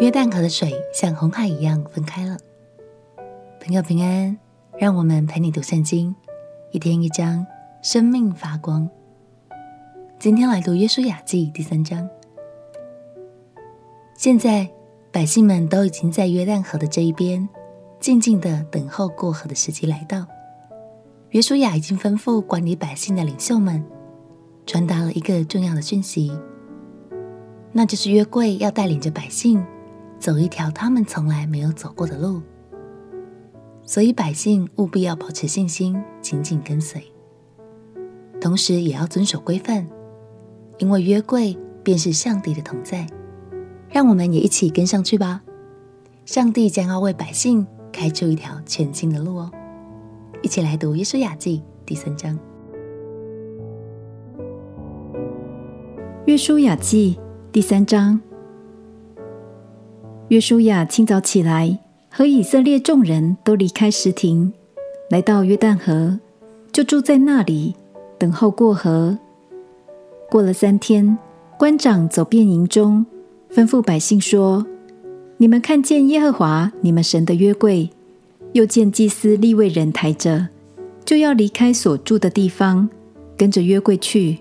约旦河的水像红海一样分开了。朋友平安，让我们陪你读圣经，一天一章，生命发光。今天来读约书亚记第三章。现在百姓们都已经在约旦河的这一边，静静的等候过河的时机来到。约书亚已经吩咐管理百姓的领袖们，传达了一个重要的讯息，那就是约柜要带领着百姓走一条他们从来没有走过的路。所以百姓务必要保持信心，紧紧跟随，同时也要遵守规范，因为约柜便是上帝的同在。让我们也一起跟上去吧！上帝将要为百姓开出一条全新的路哦。一起来读《约书亚记》第三章。《约书亚记》第三章。约书亚清早起来，和以色列众人都离开石亭，来到约旦河，就住在那里，等候过河。过了三天，官长走遍营中。吩咐百姓说：“你们看见耶和华你们神的约柜，又见祭司利未人抬着，就要离开所住的地方，跟着约柜去。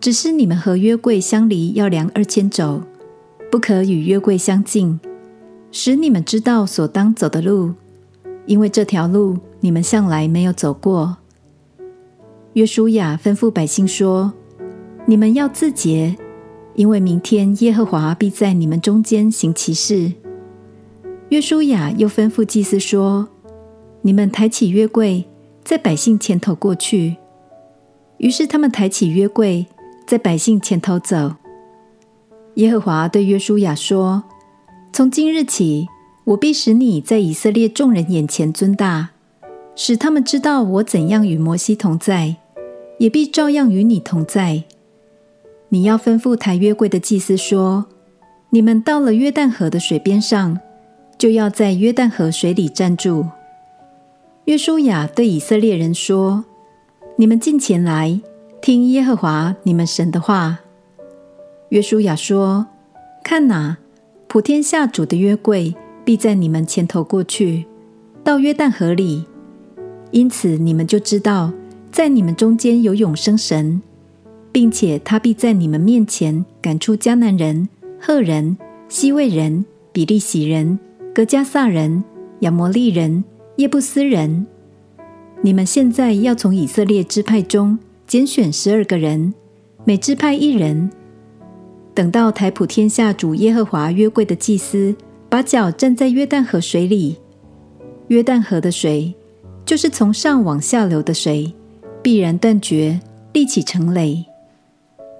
只是你们和约柜相离要量二千肘，不可与约柜相近，使你们知道所当走的路，因为这条路你们向来没有走过。”约书亚吩咐百姓说：“你们要自洁。”因为明天耶和华必在你们中间行奇事。约书亚又吩咐祭司说：“你们抬起约柜，在百姓前头过去。”于是他们抬起约柜，在百姓前头走。耶和华对约书亚说：“从今日起，我必使你在以色列众人眼前尊大，使他们知道我怎样与摩西同在，也必照样与你同在。”你要吩咐抬约柜的祭司说：“你们到了约旦河的水边上，就要在约旦河水里站住。”约书亚对以色列人说：“你们近前来，听耶和华你们神的话。”约书亚说：“看哪，普天下主的约柜必在你们前头过去，到约旦河里，因此你们就知道，在你们中间有永生神。”并且他必在你们面前赶出迦南人、赫人、希未人、比利洗人、革迦撒人、亚摩利人、耶布斯人。你们现在要从以色列支派中拣选十二个人，每支派一人。等到台普天下主耶和华约柜的祭司把脚站在约旦河水里，约旦河的水就是从上往下流的水，必然断绝，立起成垒。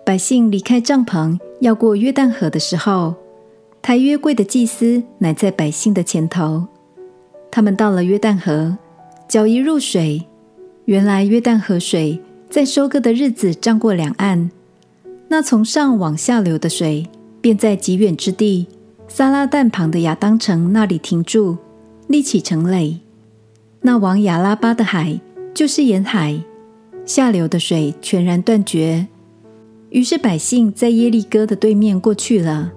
百姓离开帐篷，要过约旦河的时候，抬约柜的祭司乃在百姓的前头。他们到了约旦河，脚一入水，原来约旦河水在收割的日子涨过两岸，那从上往下流的水，便在极远之地撒拉但旁的亚当城那里停住，立起成垒。那往亚拉巴的海就是沿海，下流的水全然断绝。于是百姓在耶利哥的对面过去了。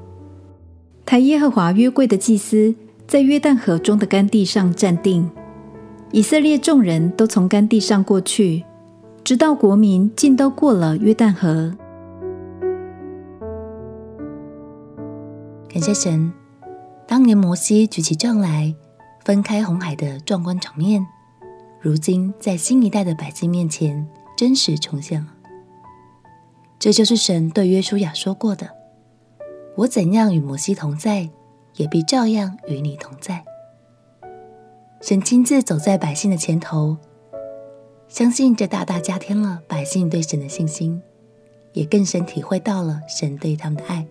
抬耶和华约柜的祭司在约旦河中的干地上站定，以色列众人都从干地上过去，直到国民尽都过了约旦河。感谢神，当年摩西举起杖来分开红海的壮观场面，如今在新一代的百姓面前真实重现了。这就是神对约书亚说过的：“我怎样与摩西同在，也必照样与你同在。”神亲自走在百姓的前头，相信这大大加添了百姓对神的信心，也更深体会到了神对他们的爱。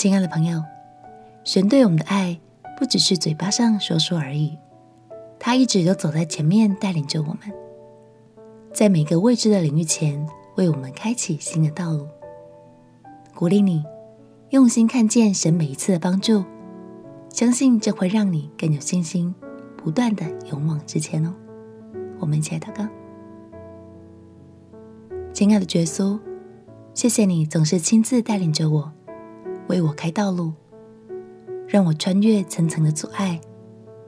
亲爱的朋友，神对我们的爱不只是嘴巴上说说而已，他一直都走在前面，带领着我们，在每个未知的领域前。为我们开启新的道路，鼓励你用心看见神每一次的帮助，相信这会让你更有信心，不断的勇往直前哦。我们一起来祷告，亲爱的耶稣，谢谢你总是亲自带领着我，为我开道路，让我穿越层层的阻碍，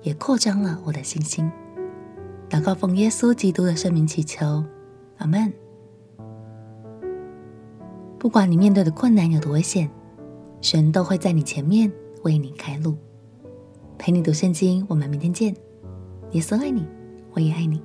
也扩张了我的信心。祷告奉耶稣基督的圣名祈求，阿门。不管你面对的困难有多危险，神都会在你前面为你开路，陪你读圣经。我们明天见。耶稣爱你，我也爱你。